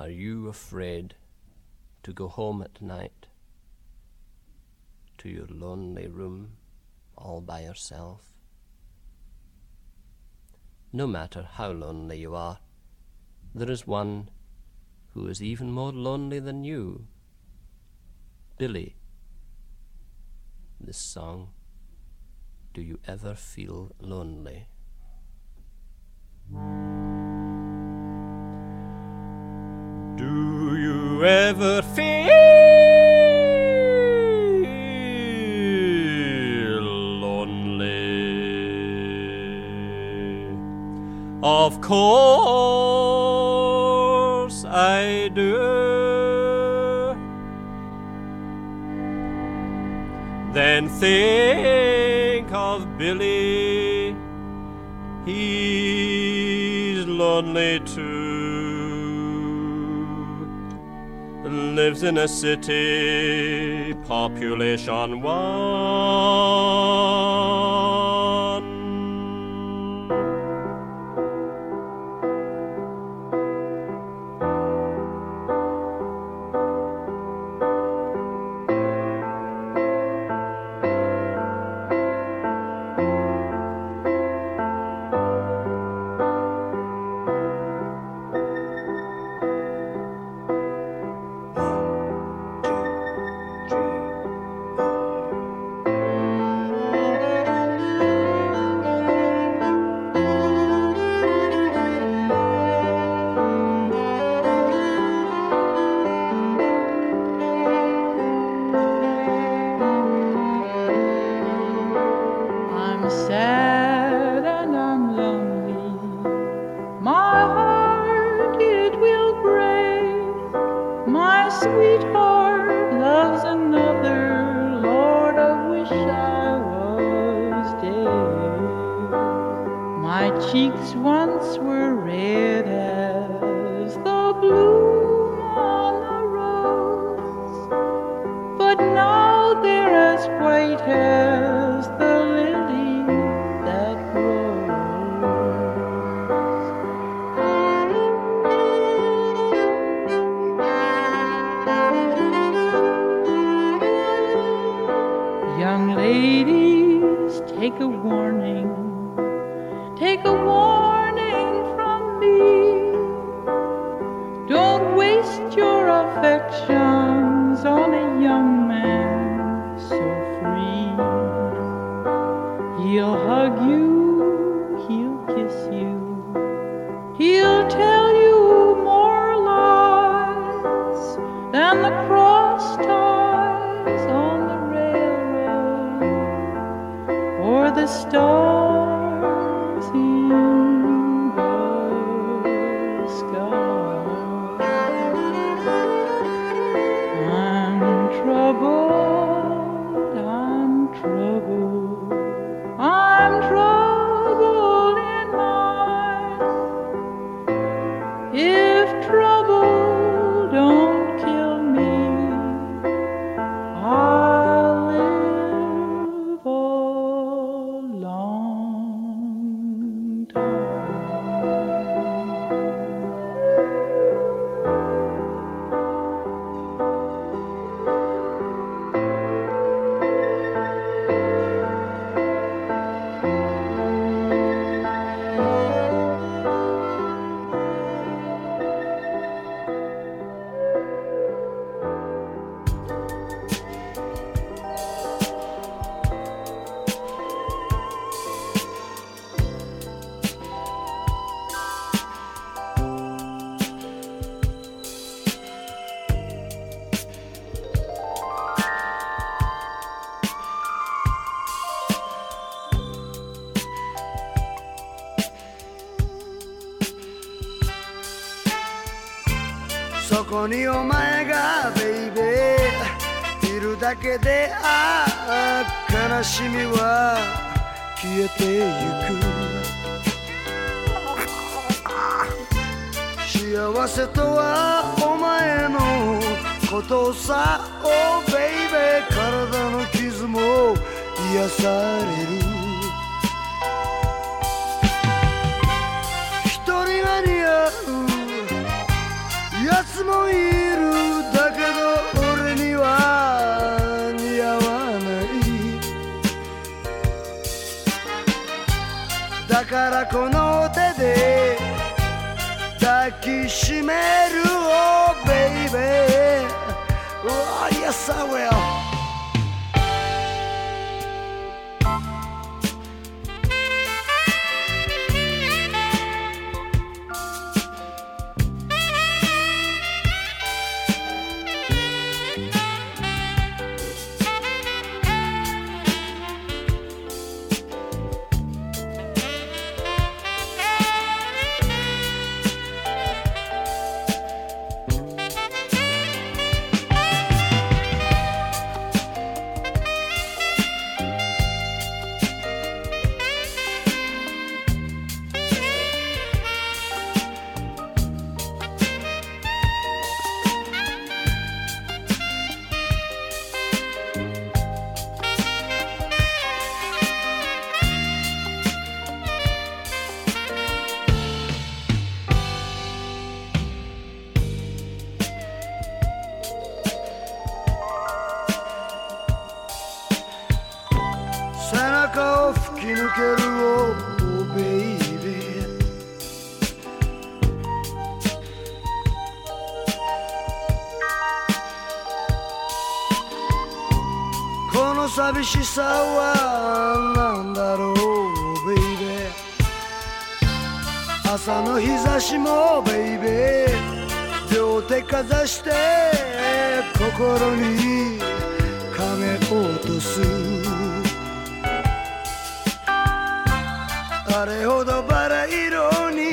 Are you afraid to go home at night to your lonely room all by yourself? No matter how lonely you are, there is one who is even more lonely than you. Billy, this song, Do You Ever Feel Lonely? Do you ever feel lonely? Of course I do. Then think of Billy. He's lonely Lives in a city, population one. けでああ悲しみは消えてゆく。幸せとはお前のことさ。おベイベー体の傷も癒される。一人が似合う。やつもいいこの手で抱きしめるおベイベー Oh yes I will かざして心に影を落とす。あれほどバラ色に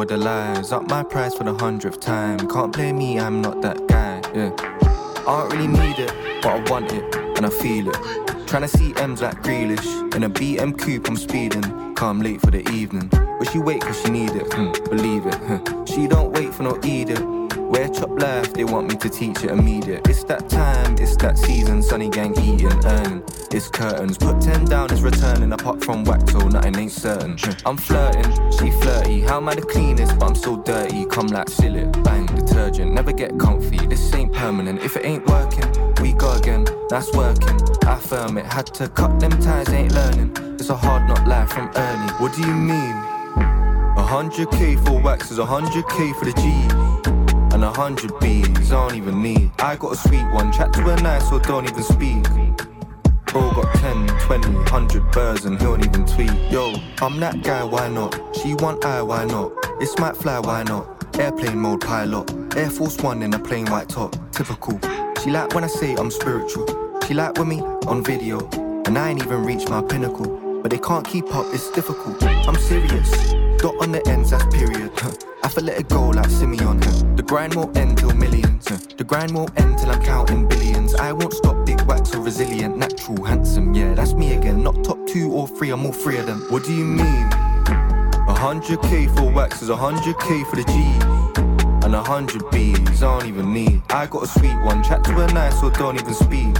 with the lies. Up my price for the hundredth time. Can't blame me, I'm not that guy. Yeah. I don't really need it, but I want it, and I feel it. Tryna see M's like Grealish. In a BM coupe, I'm speeding. Come late for the evening. But she wait cause she need it, hmm, believe it. She don't wait for no edict. Where chop life, they want me to teach it immediate. It's that time, it's that season, sunny gang eating, earning. It's curtains, put 10 down, it's returning. Apart from Waxo, nothing ain't certain. I'm flirting, she flirty. How am I the cleanest, but I'm so dirty? Come like silly, bang, detergent. Never get comfy, this ain't permanent. If it ain't working, we go again, that's working. I firm it, had to cut them ties, ain't learning. It's a hard not life from early. What do you mean? A hundred K for wax is a hundred K for the G. And a hundred bees. Don't even need. I got a sweet one, chat to her nice or don't even speak. Bro got 10, 20, 100 birds and he don't even tweet. Yo, I'm that guy, why not? She want I, why not? It's might fly, why not? Airplane mode pilot. Air Force One in a plain white top. Typical. She like when I say I'm spiritual. She like with me on video. And I ain't even reached my pinnacle. But they can't keep up, it's difficult. I'm serious. Dot on the ends, that's period. I feel let it go like Simeon. The grind won't end till millions. The grind won't end till I'm counting billions. I won't stop, big wax or resilient, natural, handsome. Yeah, that's me again. Not top two or three, I'm all three of them. What do you mean? A hundred K for wax is a hundred K for the G. And a hundred B's, I don't even need. I got a sweet one, chat to her nice or don't even speak.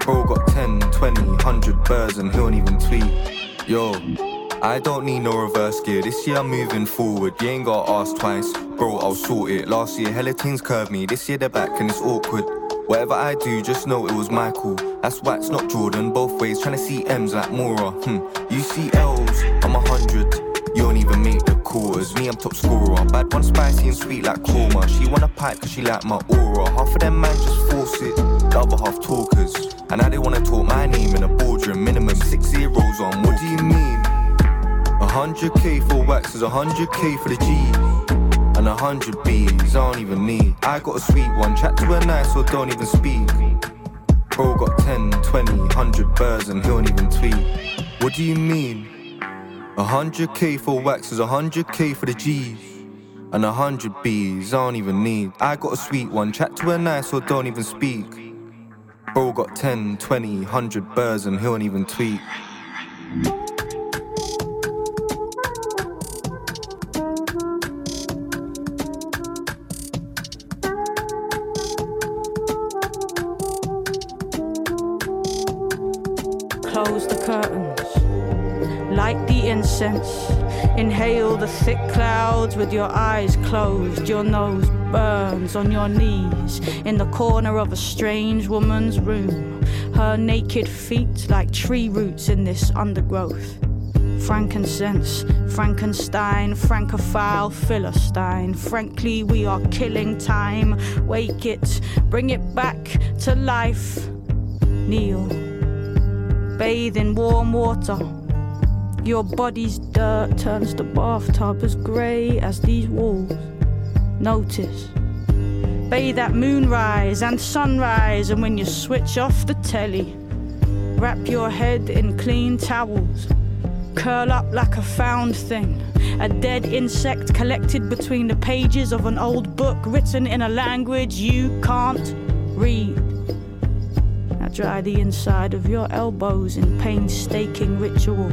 Bro got 10, 20, 100 birds and he don't even tweet. Yo. I don't need no reverse gear. This year I'm moving forward. You ain't gotta ask twice. Bro, I'll sort it. Last year, hella things curved me. This year they're back and it's awkward. Whatever I do, just know it was Michael. That's wax, not Jordan. Both ways, trying to see M's like Mora. Hmm. You see L's, I'm a hundred. You don't even make the quarters. Me, I'm top scorer. Bad one, spicy and sweet like korma. She want a pipe cause she like my aura. Half of them man just force it. The other half talkers. And now they wanna talk my name in a boardroom. Minimum 100k for wax is 100k for the G. And 100 B's aren't even me. I got a sweet one, chat to her nice or don't even speak. Bro got 10, 20, 100 birds and he won't even tweet. What do you mean? 100k for wax is 100k for the G's. And 100 B's aren't even need. I got a sweet one, chat to her nice or don't even speak. Bro got 10, 20, 100 birds and he won't even tweet. With your eyes closed. Your nose burns on your knees in the corner of a strange woman's room. Her naked feet like tree roots in this undergrowth. Frankincense, Frankenstein, Francophile, Philistine. Frankly, we are killing time. Wake it, bring it back to life. Kneel, bathe in warm water. Your body's dirt turns the bathtub as grey as these walls. Notice. Bathe at moonrise and sunrise, and when you switch off the telly, wrap your head in clean towels. Curl up like a found thing, a dead insect collected between the pages of an old book written in a language you can't read. Now dry the inside of your elbows in painstaking ritual.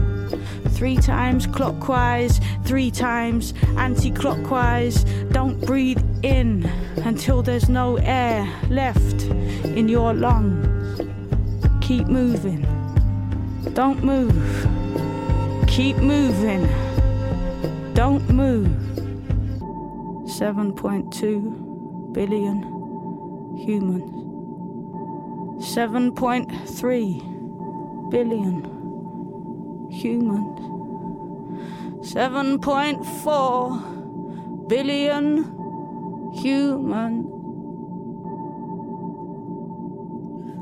Three times clockwise, three times anti clockwise. Don't breathe in until there's no air left in your lungs. Keep moving. Don't move. Keep moving. Don't move. 7.2 billion humans. 7.3 billion humans. 7.4 billion humans.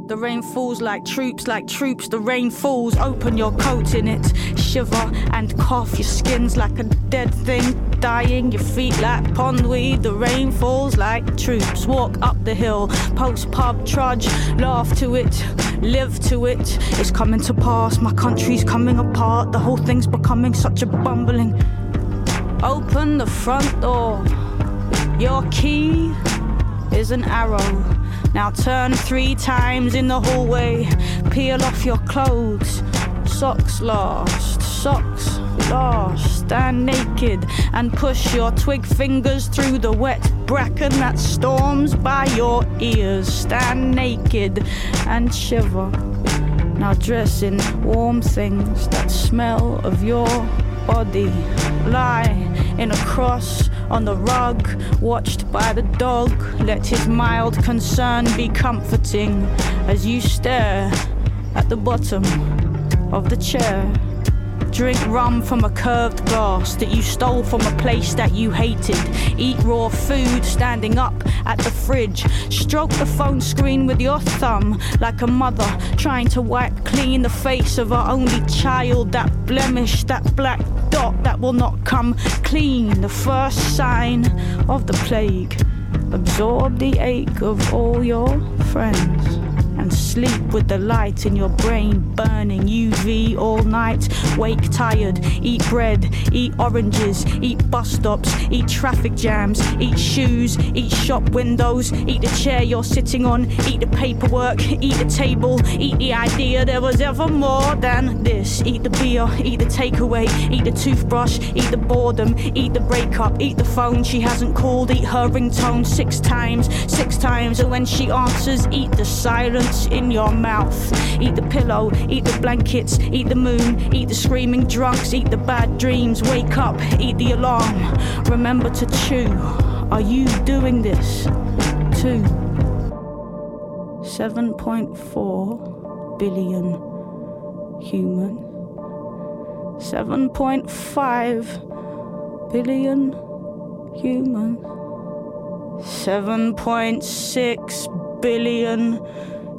The rain falls like troops, like troops. The rain falls. Open your coat in it. Shiver and cough. Your skin's like a dead thing dying. Your feet like pondweed. The rain falls like troops. Walk up the hill. Post pub trudge. Laugh to it. Live to it. It's coming to pass. My country's coming apart. The whole thing's becoming such a bumbling. Open the front door. Your key is an arrow. Now turn three times in the hallway. Peel off your clothes. Socks last. Socks last. Stand naked and push your twig fingers through the wet bracken that storms by your ears. Stand naked and shiver. Now dress in warm things that smell of your body. Lie in a cross on the rug, watched by the dog. Let his mild concern be comforting as you stare at the bottom of the chair. Drink rum from a curved glass that you stole from a place that you hated. Eat raw food standing up at the fridge. Stroke the phone screen with your thumb like a mother trying to wipe clean the face of her only child. That blemish, that black dot that will not come clean. The first sign of the plague. Absorb the ache of all your friends and sleep with the light in your brain burning UV all night. Wake tired, eat bread, eat oranges, eat bus stops, eat traffic jams, eat shoes, eat shop windows, eat the chair you're sitting on, eat the paperwork, eat the table, eat the idea there was ever more than this. Eat the beer, eat the takeaway, eat the toothbrush, eat the boredom, eat the breakup, eat the phone she hasn't called, eat her ringtone six times, six times, and when she answers, eat the silence in your mouth. Eat the pillow, eat the blankets, eat the moon, eat the screaming drunks, eat the bad dreams, wake up, eat the alarm. Remember to chew. Are you doing this too? 7.4 billion human. 7.5 billion human. 7.6 billion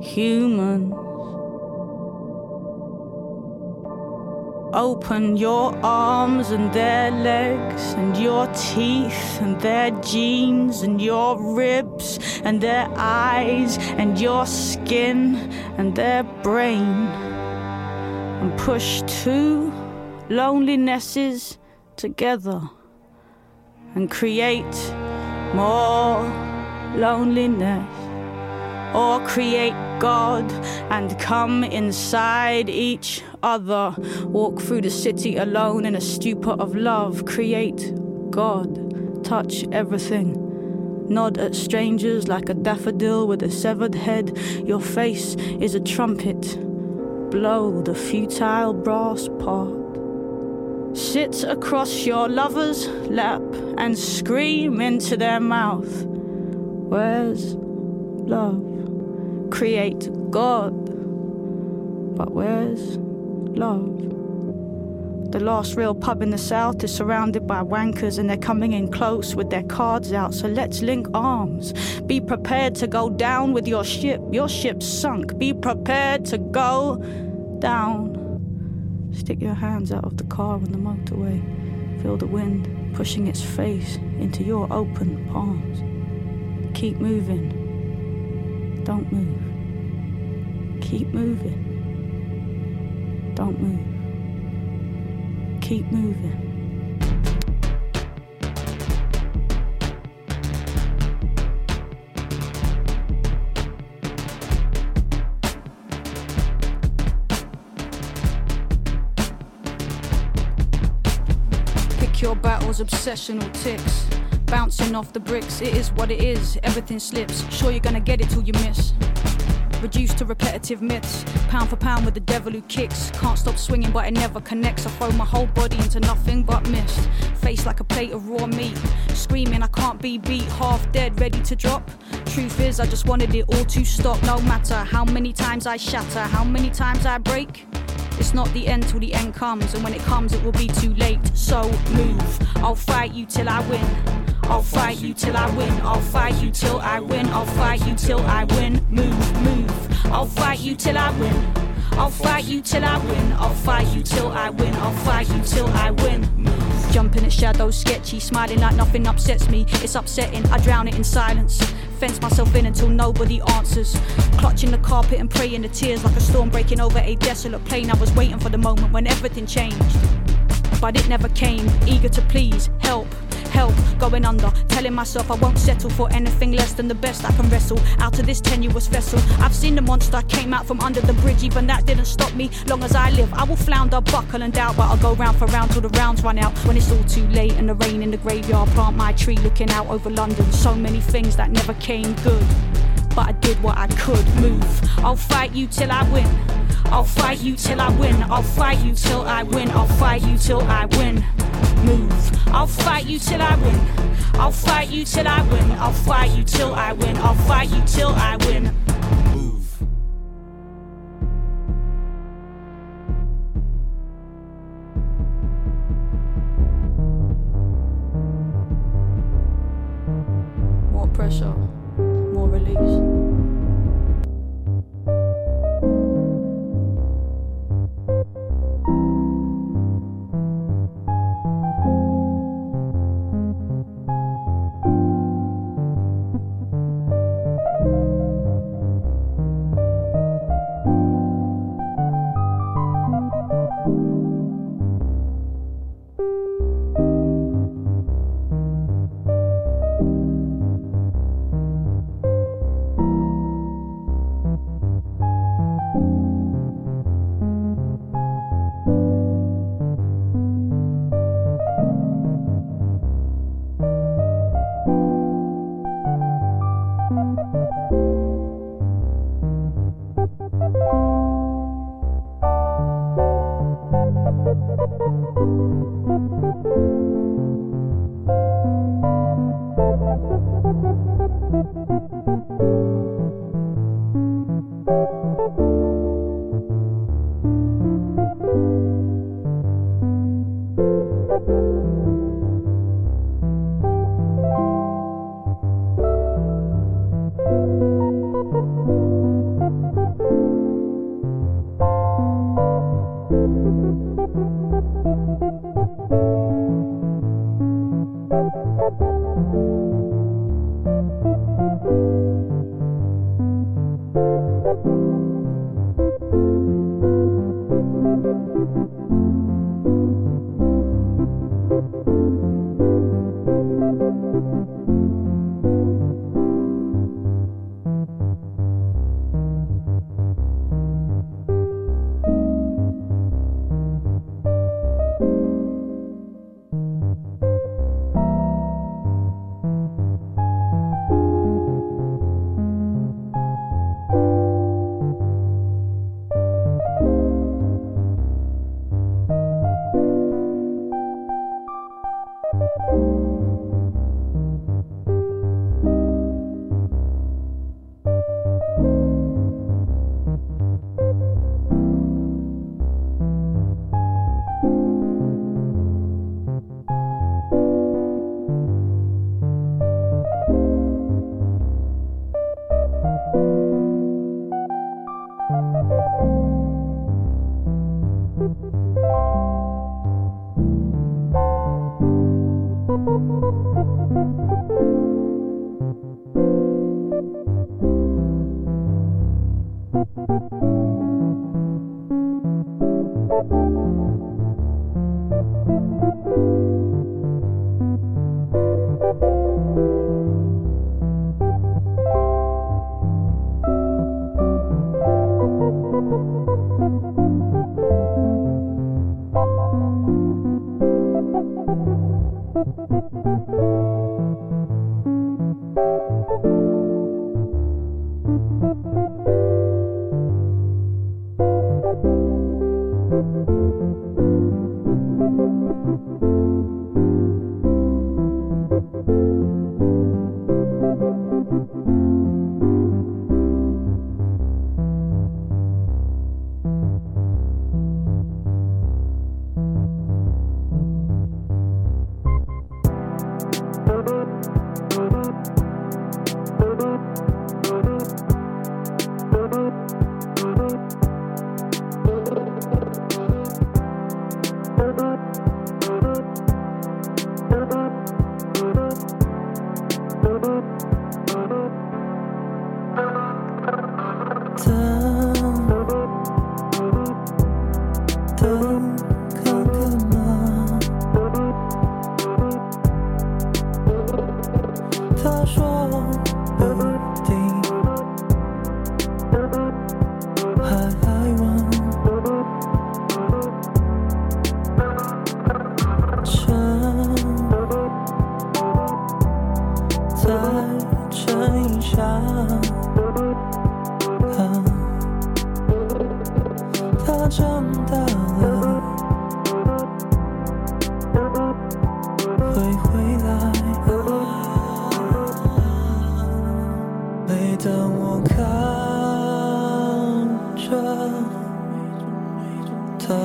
humans. Open your arms and their legs, and your teeth, and their jeans, and your ribs, and their eyes, and your skin, and their brain. And push two lonelinesses together and create more loneliness or create God and come inside each other. Walk through the city alone in a stupor of love. Create God. Touch everything. Nod at strangers like a daffodil with a severed head. Your face is a trumpet. Blow the futile brass part. Sit across your lover's lap and scream into their mouth. Where's love? Create God. But where's love? The last real pub in the south is surrounded by wankers and they're coming in close with their cards out. So let's link arms. Be prepared to go down with your ship. Your ship's sunk. Be prepared to go down. Stick your hands out of the car on the motorway. Feel the wind pushing its face into your open palms. Keep moving. Don't move. Keep moving. Don't move. Keep moving. Pick your battles, obsessional ticks. Bouncing off the bricks, it is what it is. Everything slips. Sure, you're gonna get it till you miss. Reduced to repetitive myths. Pound for pound with the devil who kicks. Can't stop swinging, but it never connects. I throw my whole body into nothing but mist. Face like a plate of raw meat. Screaming, I can't be beat. Half dead, ready to drop. Truth is, I just wanted it all to stop. No matter how many times I shatter, how many times I break. It's not the end till the end comes, and when it comes, it will be too late. So move. I'll fight you till I win. I'll fight you till I win. I'll fight you till I win. I'll fight you till I win. Move, move. I'll fight you till I win. I'll fight you till I win. I'll fight you till I win. I'll fight you till I win. Jumping at shadows, sketchy, smiling like nothing upsets me. It's upsetting. I drown it in silence. Fence myself in until nobody answers. Clutching the carpet and praying the tears like a storm breaking over a desolate plain. I was waiting for the moment when everything changed. But it never came, eager to please, help, help, going under. Telling myself I won't settle for anything less than the best I can wrestle out of this tenuous vessel. I've seen the monster came out from under the bridge, even that didn't stop me. Long as I live, I will flounder, buckle and doubt, but I'll go round for round till the rounds run out. When it's all too late and the rain in the graveyard, plant my tree looking out over London. So many things that never came good. But I did what I could move. I'll fight you till I win. I'll fight you till I win. I'll fight you till I win. I'll fight you till I win. Move. I'll fight you till I win. I'll fight you till I win. I'll fight you till I win. I'll fight you till I win.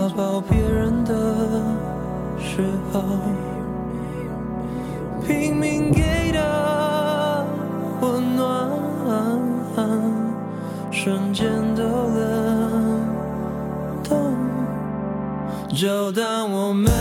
抱别人的时候拼命给的温暖瞬间都冷。就当我们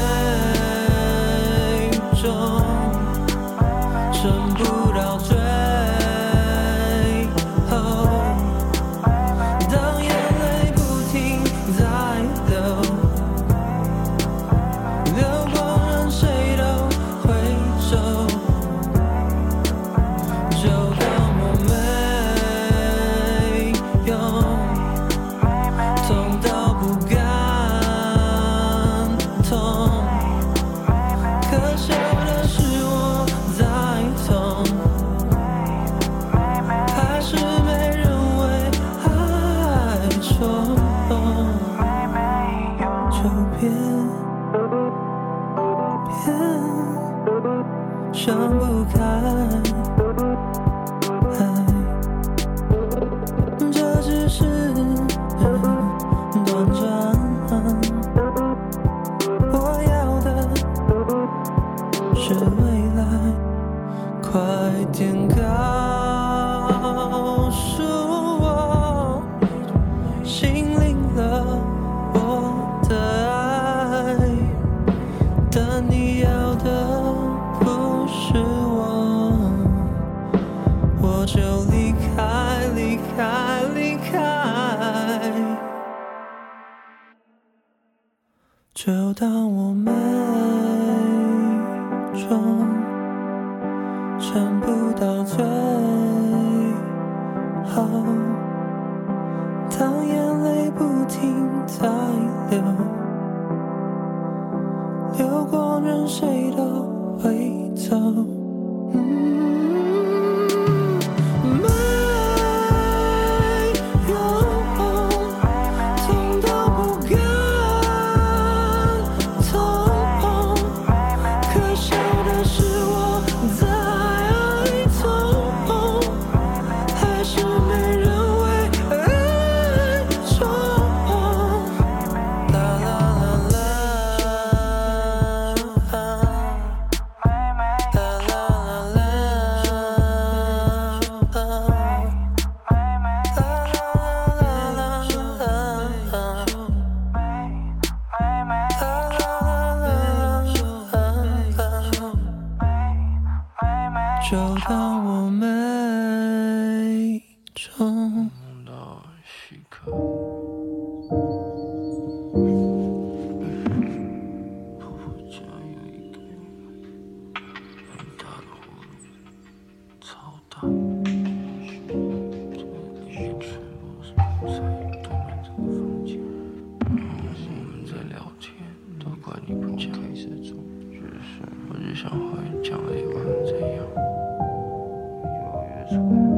Jesús.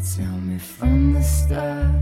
Tell me from the start?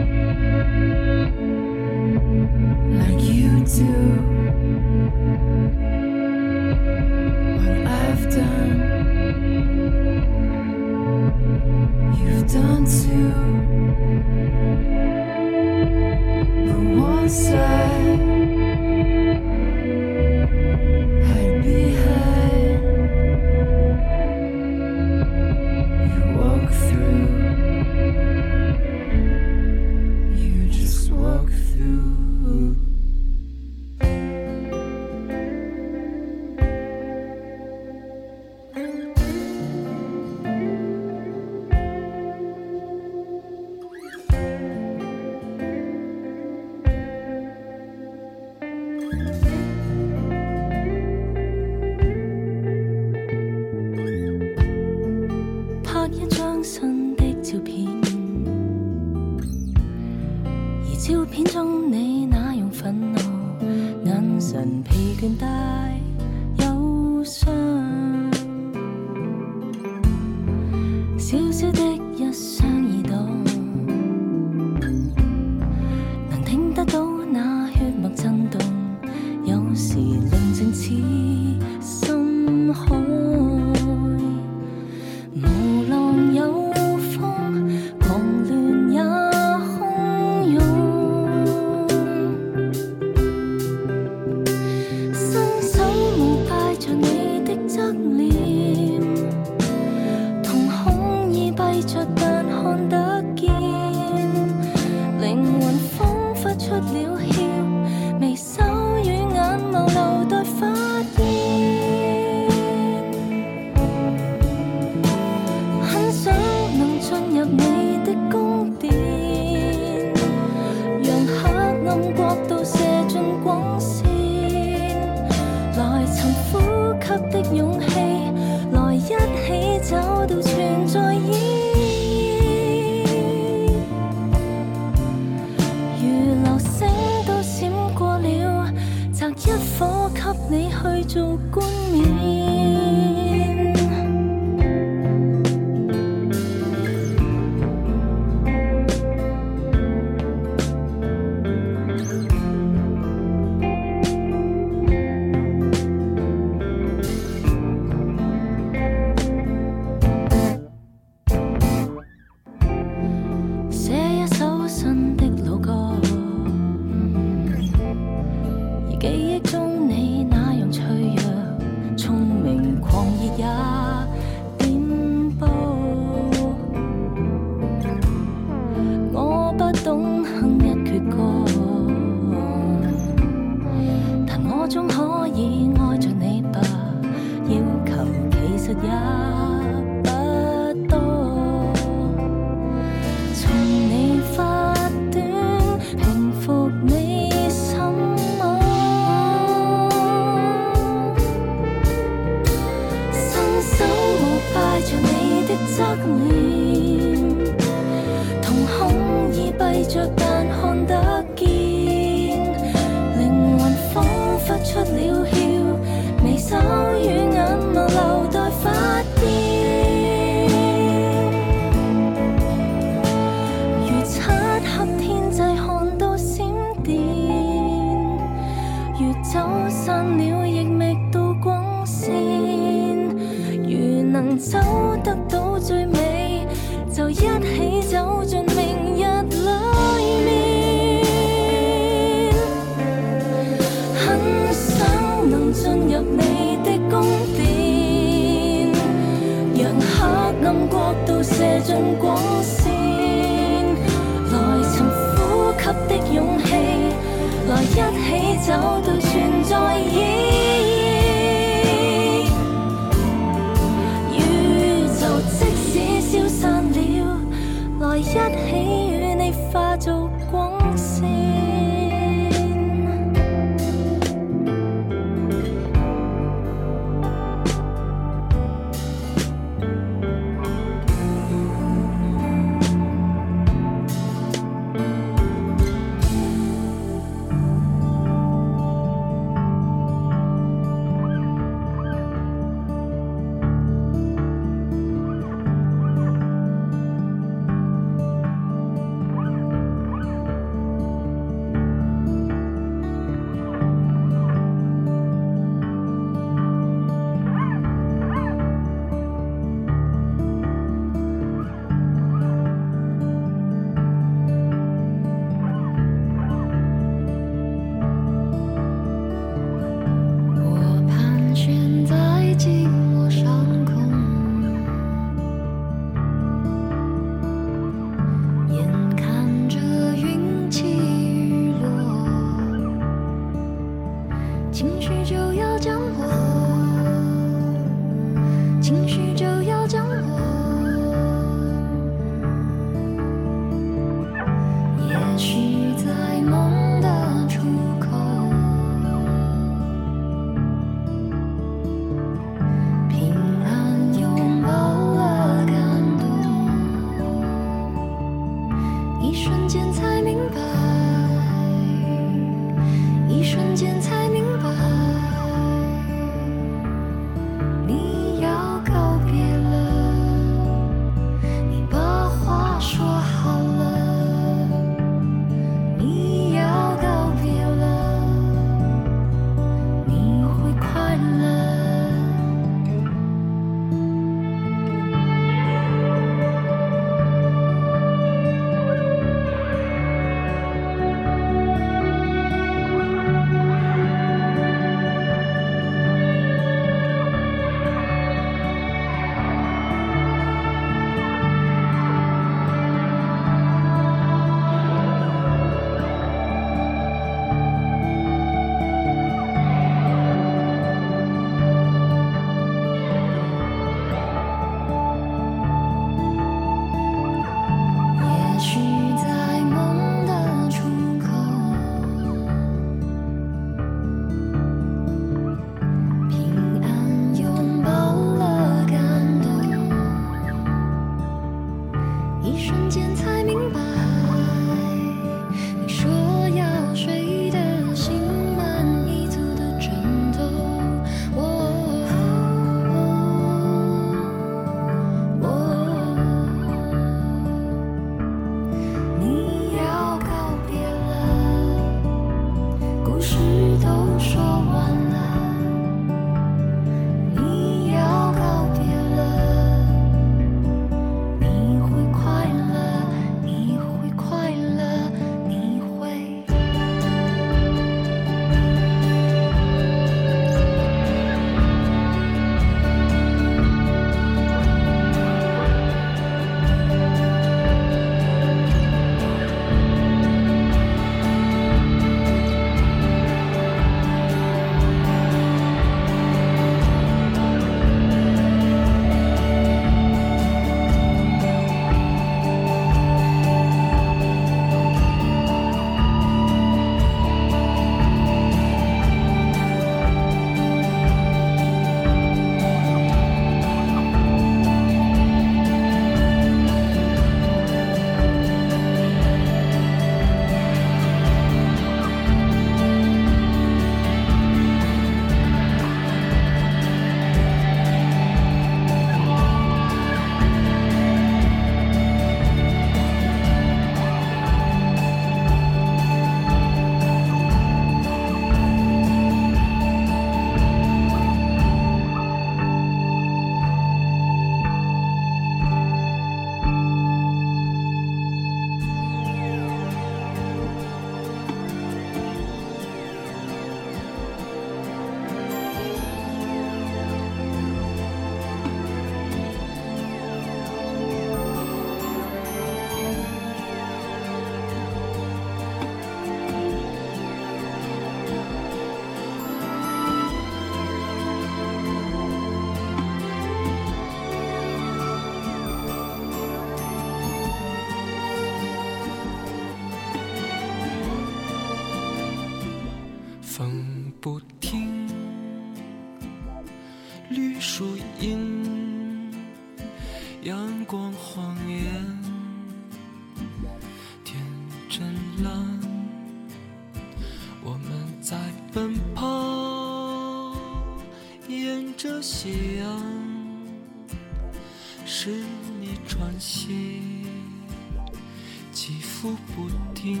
不停。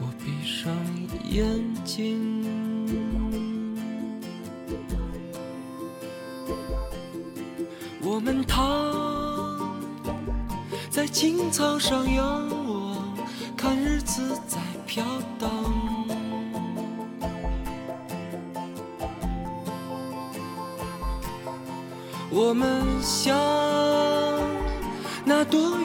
我闭上眼睛，我们躺在青草上仰望，看日子在飘荡。我们像那朵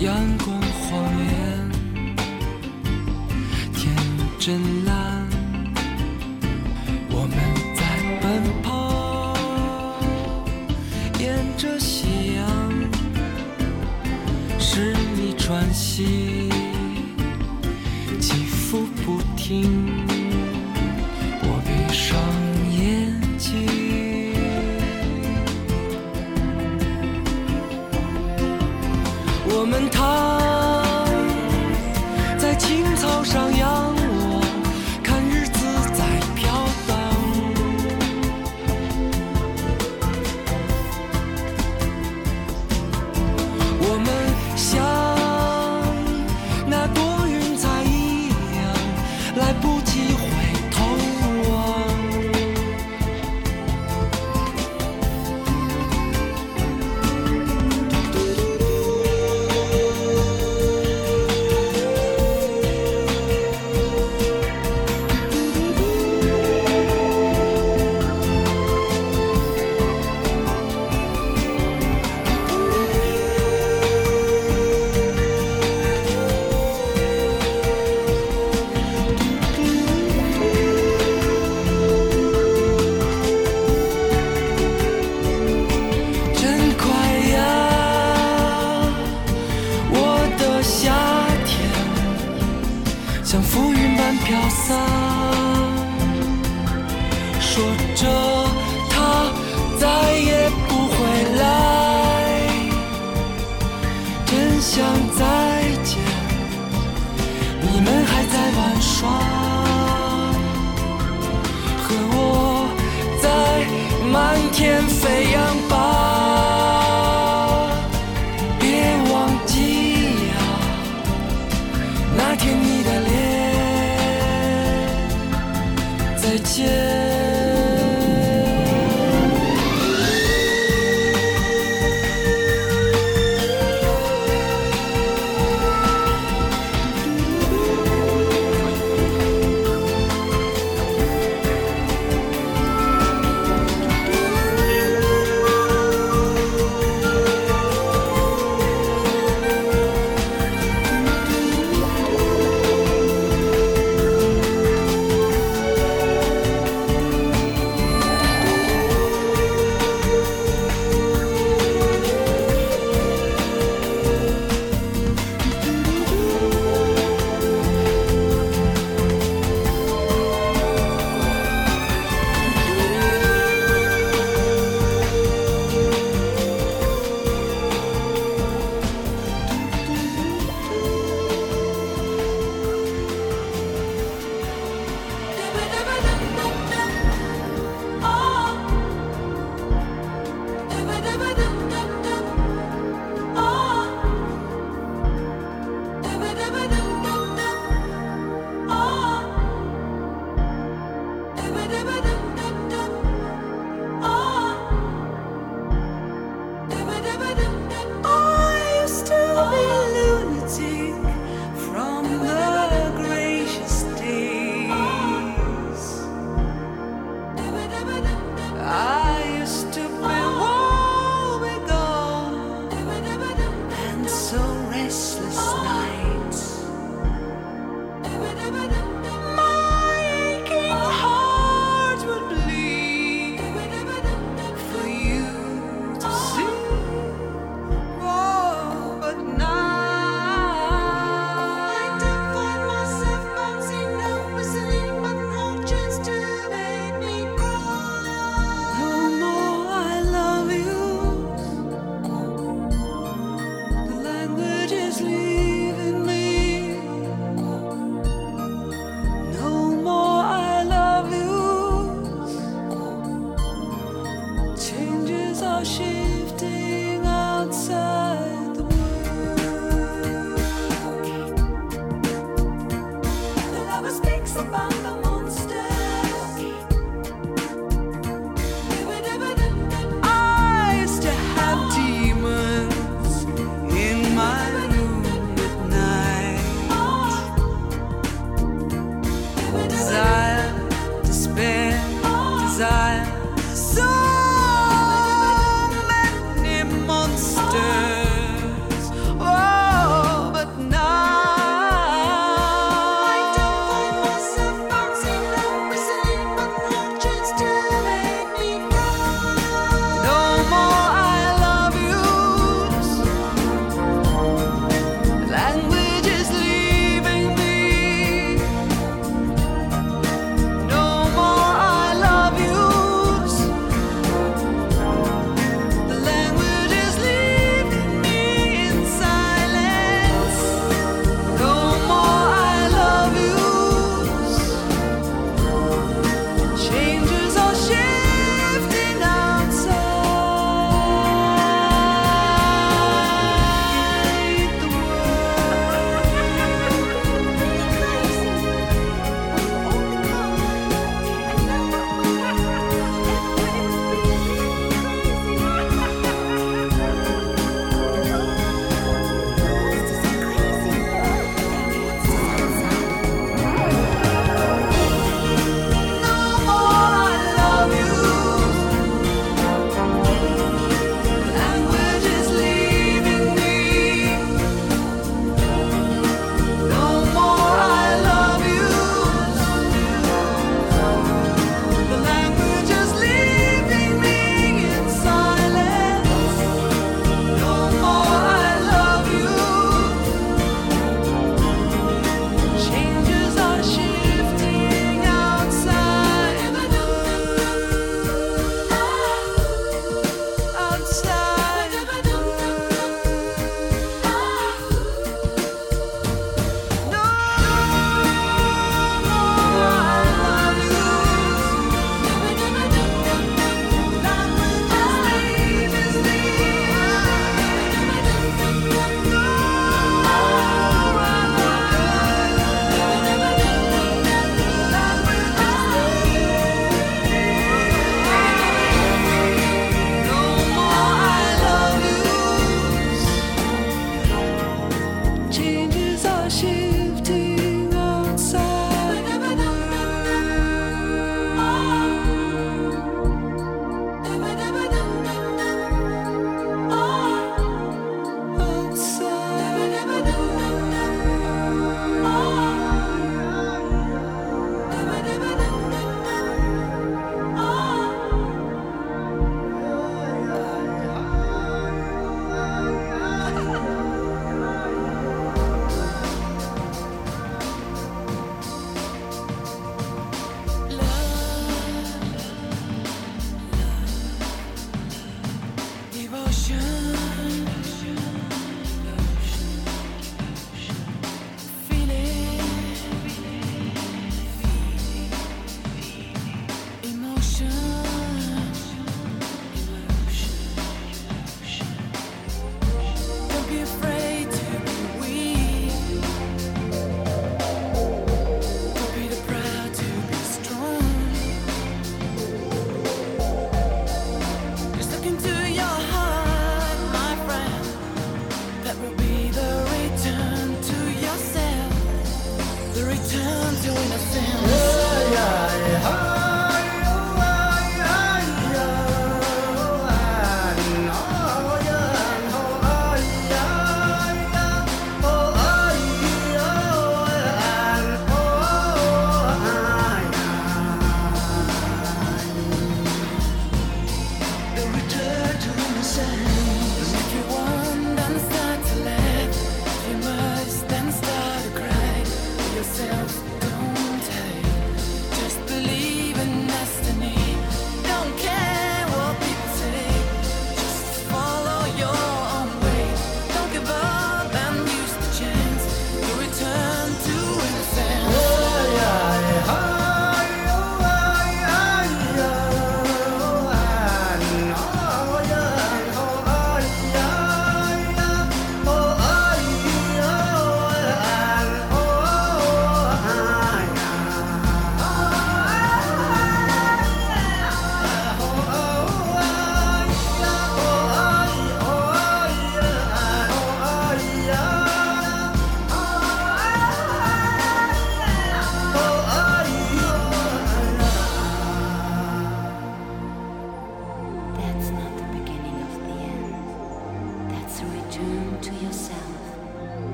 阳光、谎言、天真蓝，我们在奔跑，沿着夕阳。是你喘息起伏不停。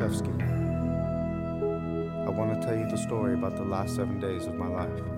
I want to tell you the story about the last seven days of my life.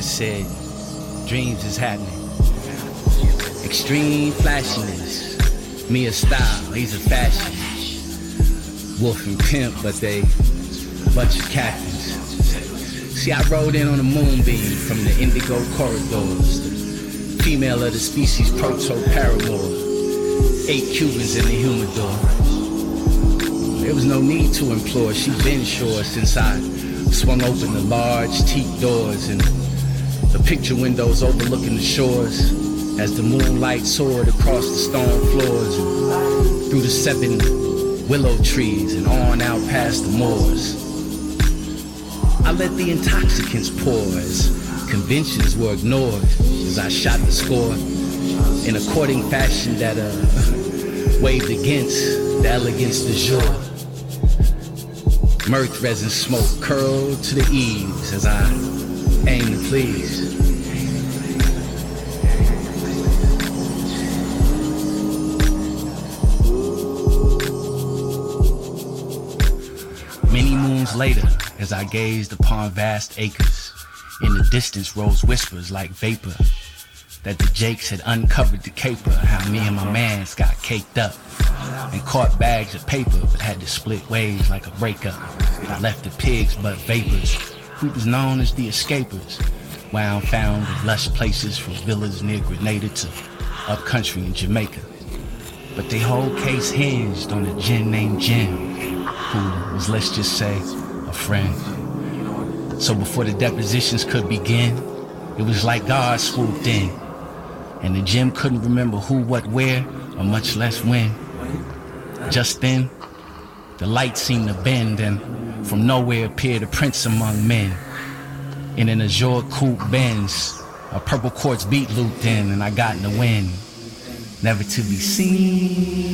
That said, Dreams is happening. Extreme flashiness. Me a style, he's a fashion. Wolf and pimp, but they bunch of captains. See, I rode in on a moonbeam from the indigo corridors. Female of the species proto paramour. Eight Cubans in the humidor. There was no need to implore, she been sure since I swung open the large teak doors and picture windows overlooking the shores as the moonlight soared across the stone floors and through the seven willow trees and on out past the moors. I let the intoxicants pour as conventions were ignored as I shot the score in a courting fashion that uh, waved against the elegance du jour. Mirth resin smoke curled to the eaves as I aim to please. Later, as I gazed upon vast acres, in the distance rose whispers like vapor that the Jakes had uncovered the caper, how me and my mans got caked up and caught bags of paper but had to split ways like a breakup. I left the pigs but vapors. We was known as the escapers, wound found of lush places from villas near Grenada to upcountry in Jamaica. But the whole case hinged on a gin named Jim, who was, let's just say, a friend. So before the depositions could begin, it was like God swooped in. And the gym couldn't remember who, what, where, or much less when. Just then, the light seemed to bend, and from nowhere appeared a prince among men. In an azure coupe Benz, a purple quartz beat looped in, and I got in the wind. Never to be seen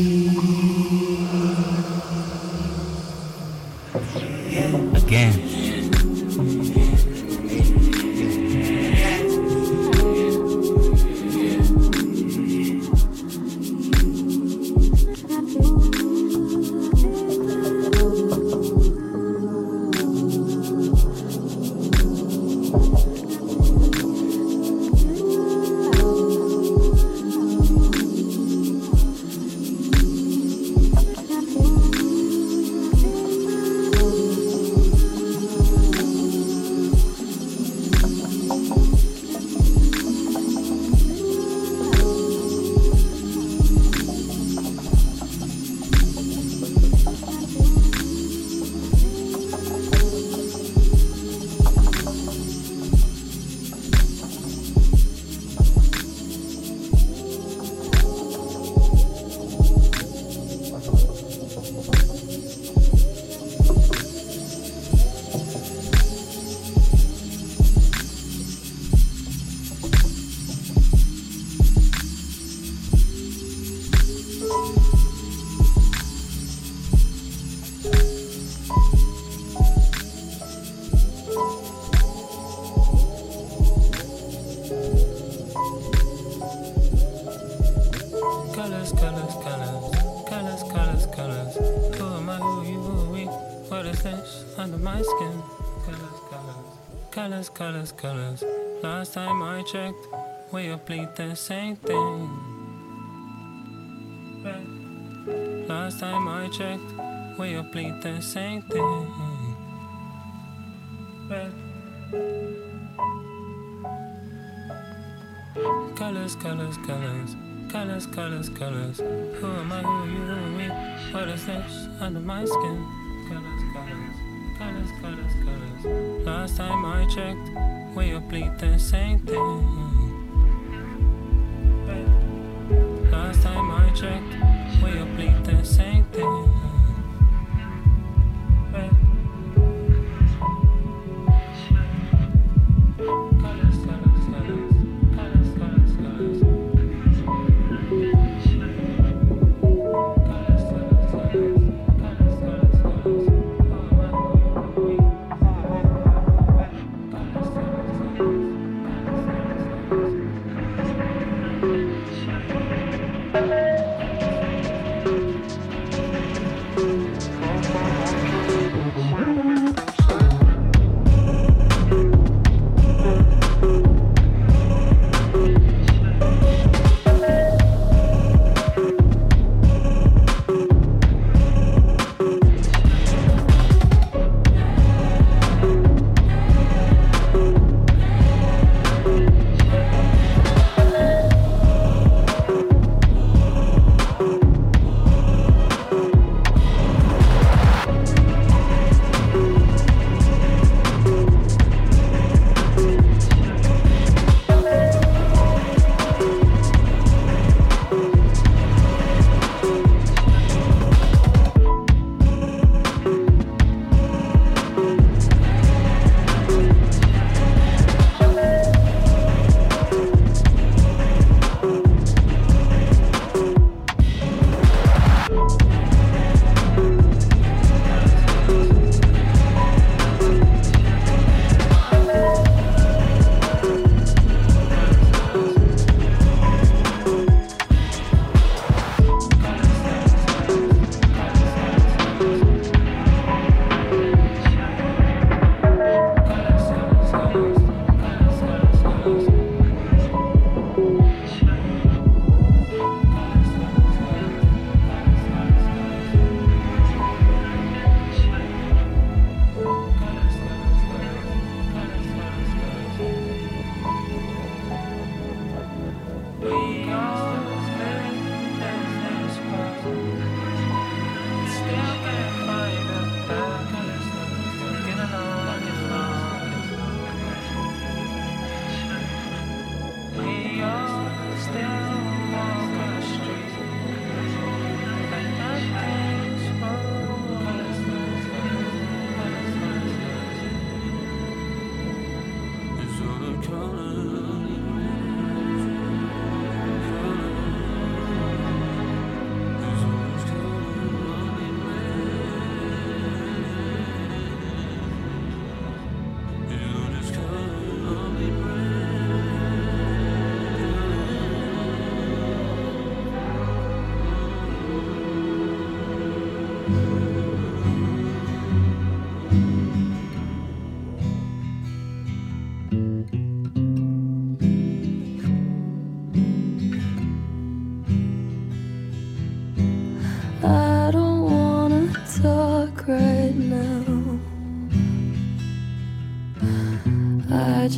again. Colors, checked, we all bleed the same thing. Last time I checked, we all bleed the same thing. Colors, colors, colors, colors, colors, colors. Who am I? Who are you? Who me? What is this under my skin? Colors, colors, colors, colors, colors. Last time I checked, we all bleed the same thing. Last time I checked,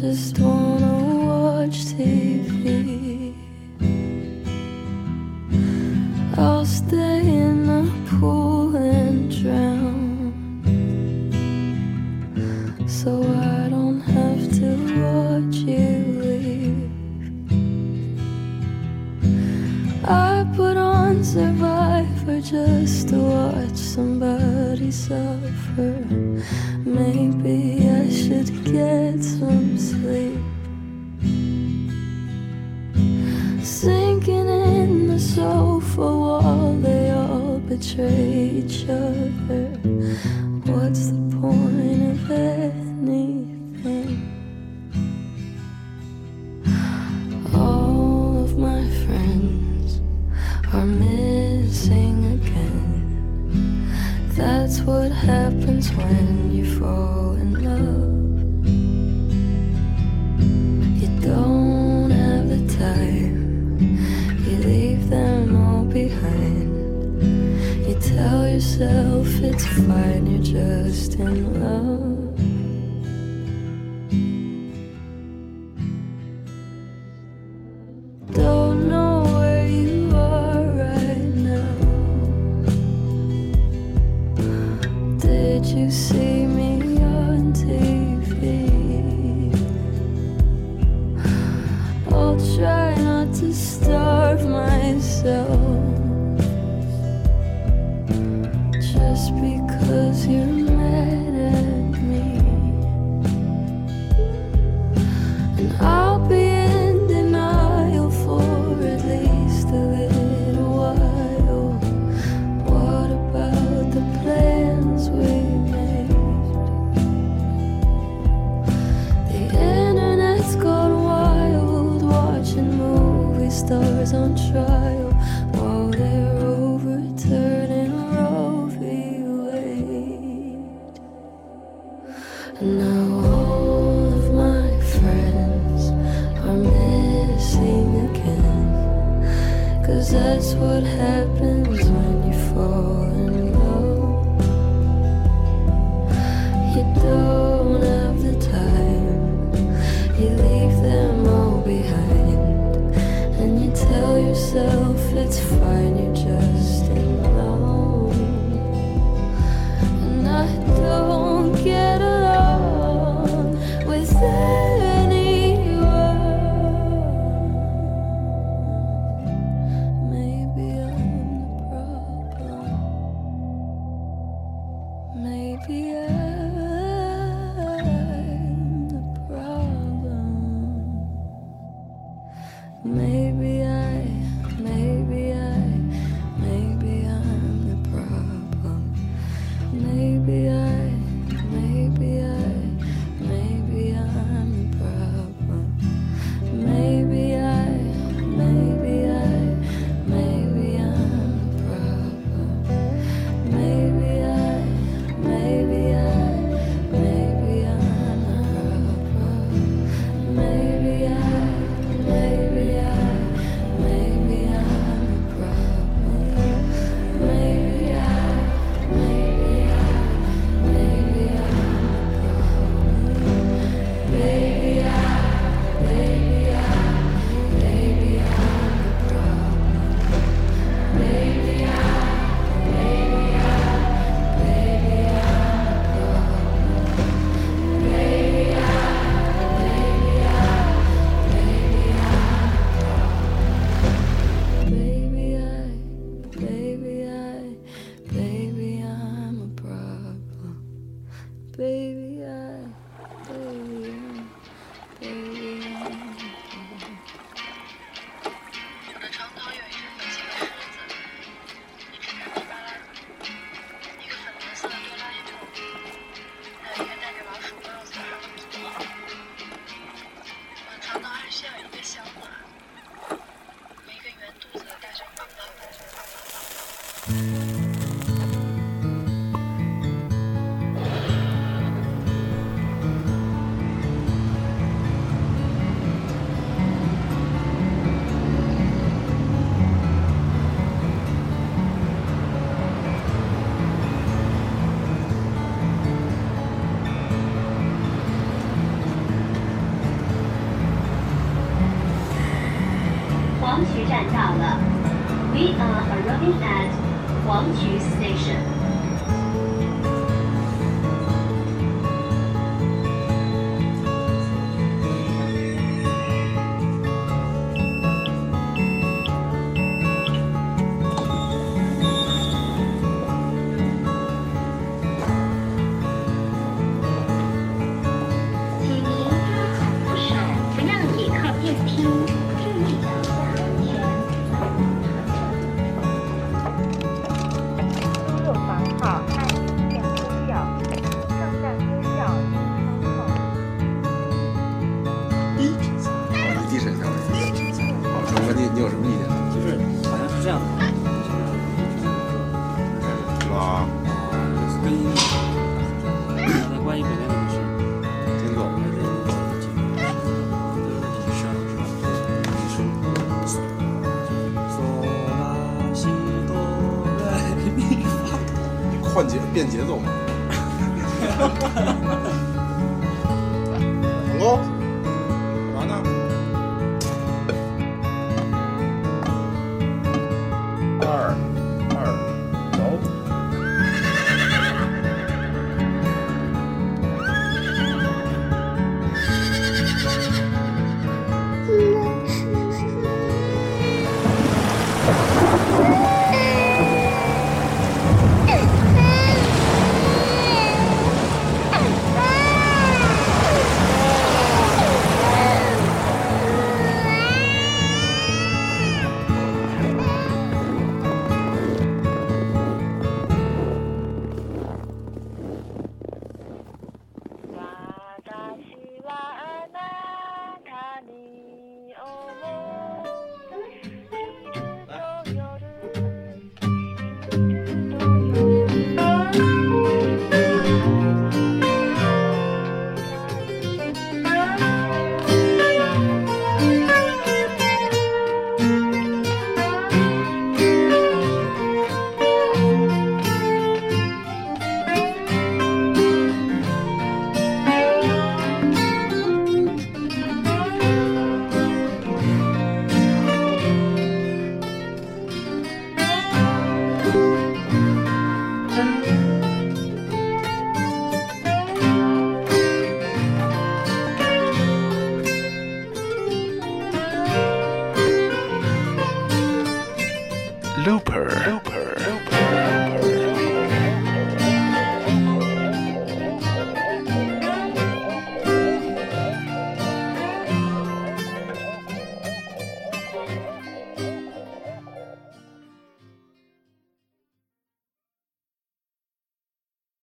just wanna Did you see me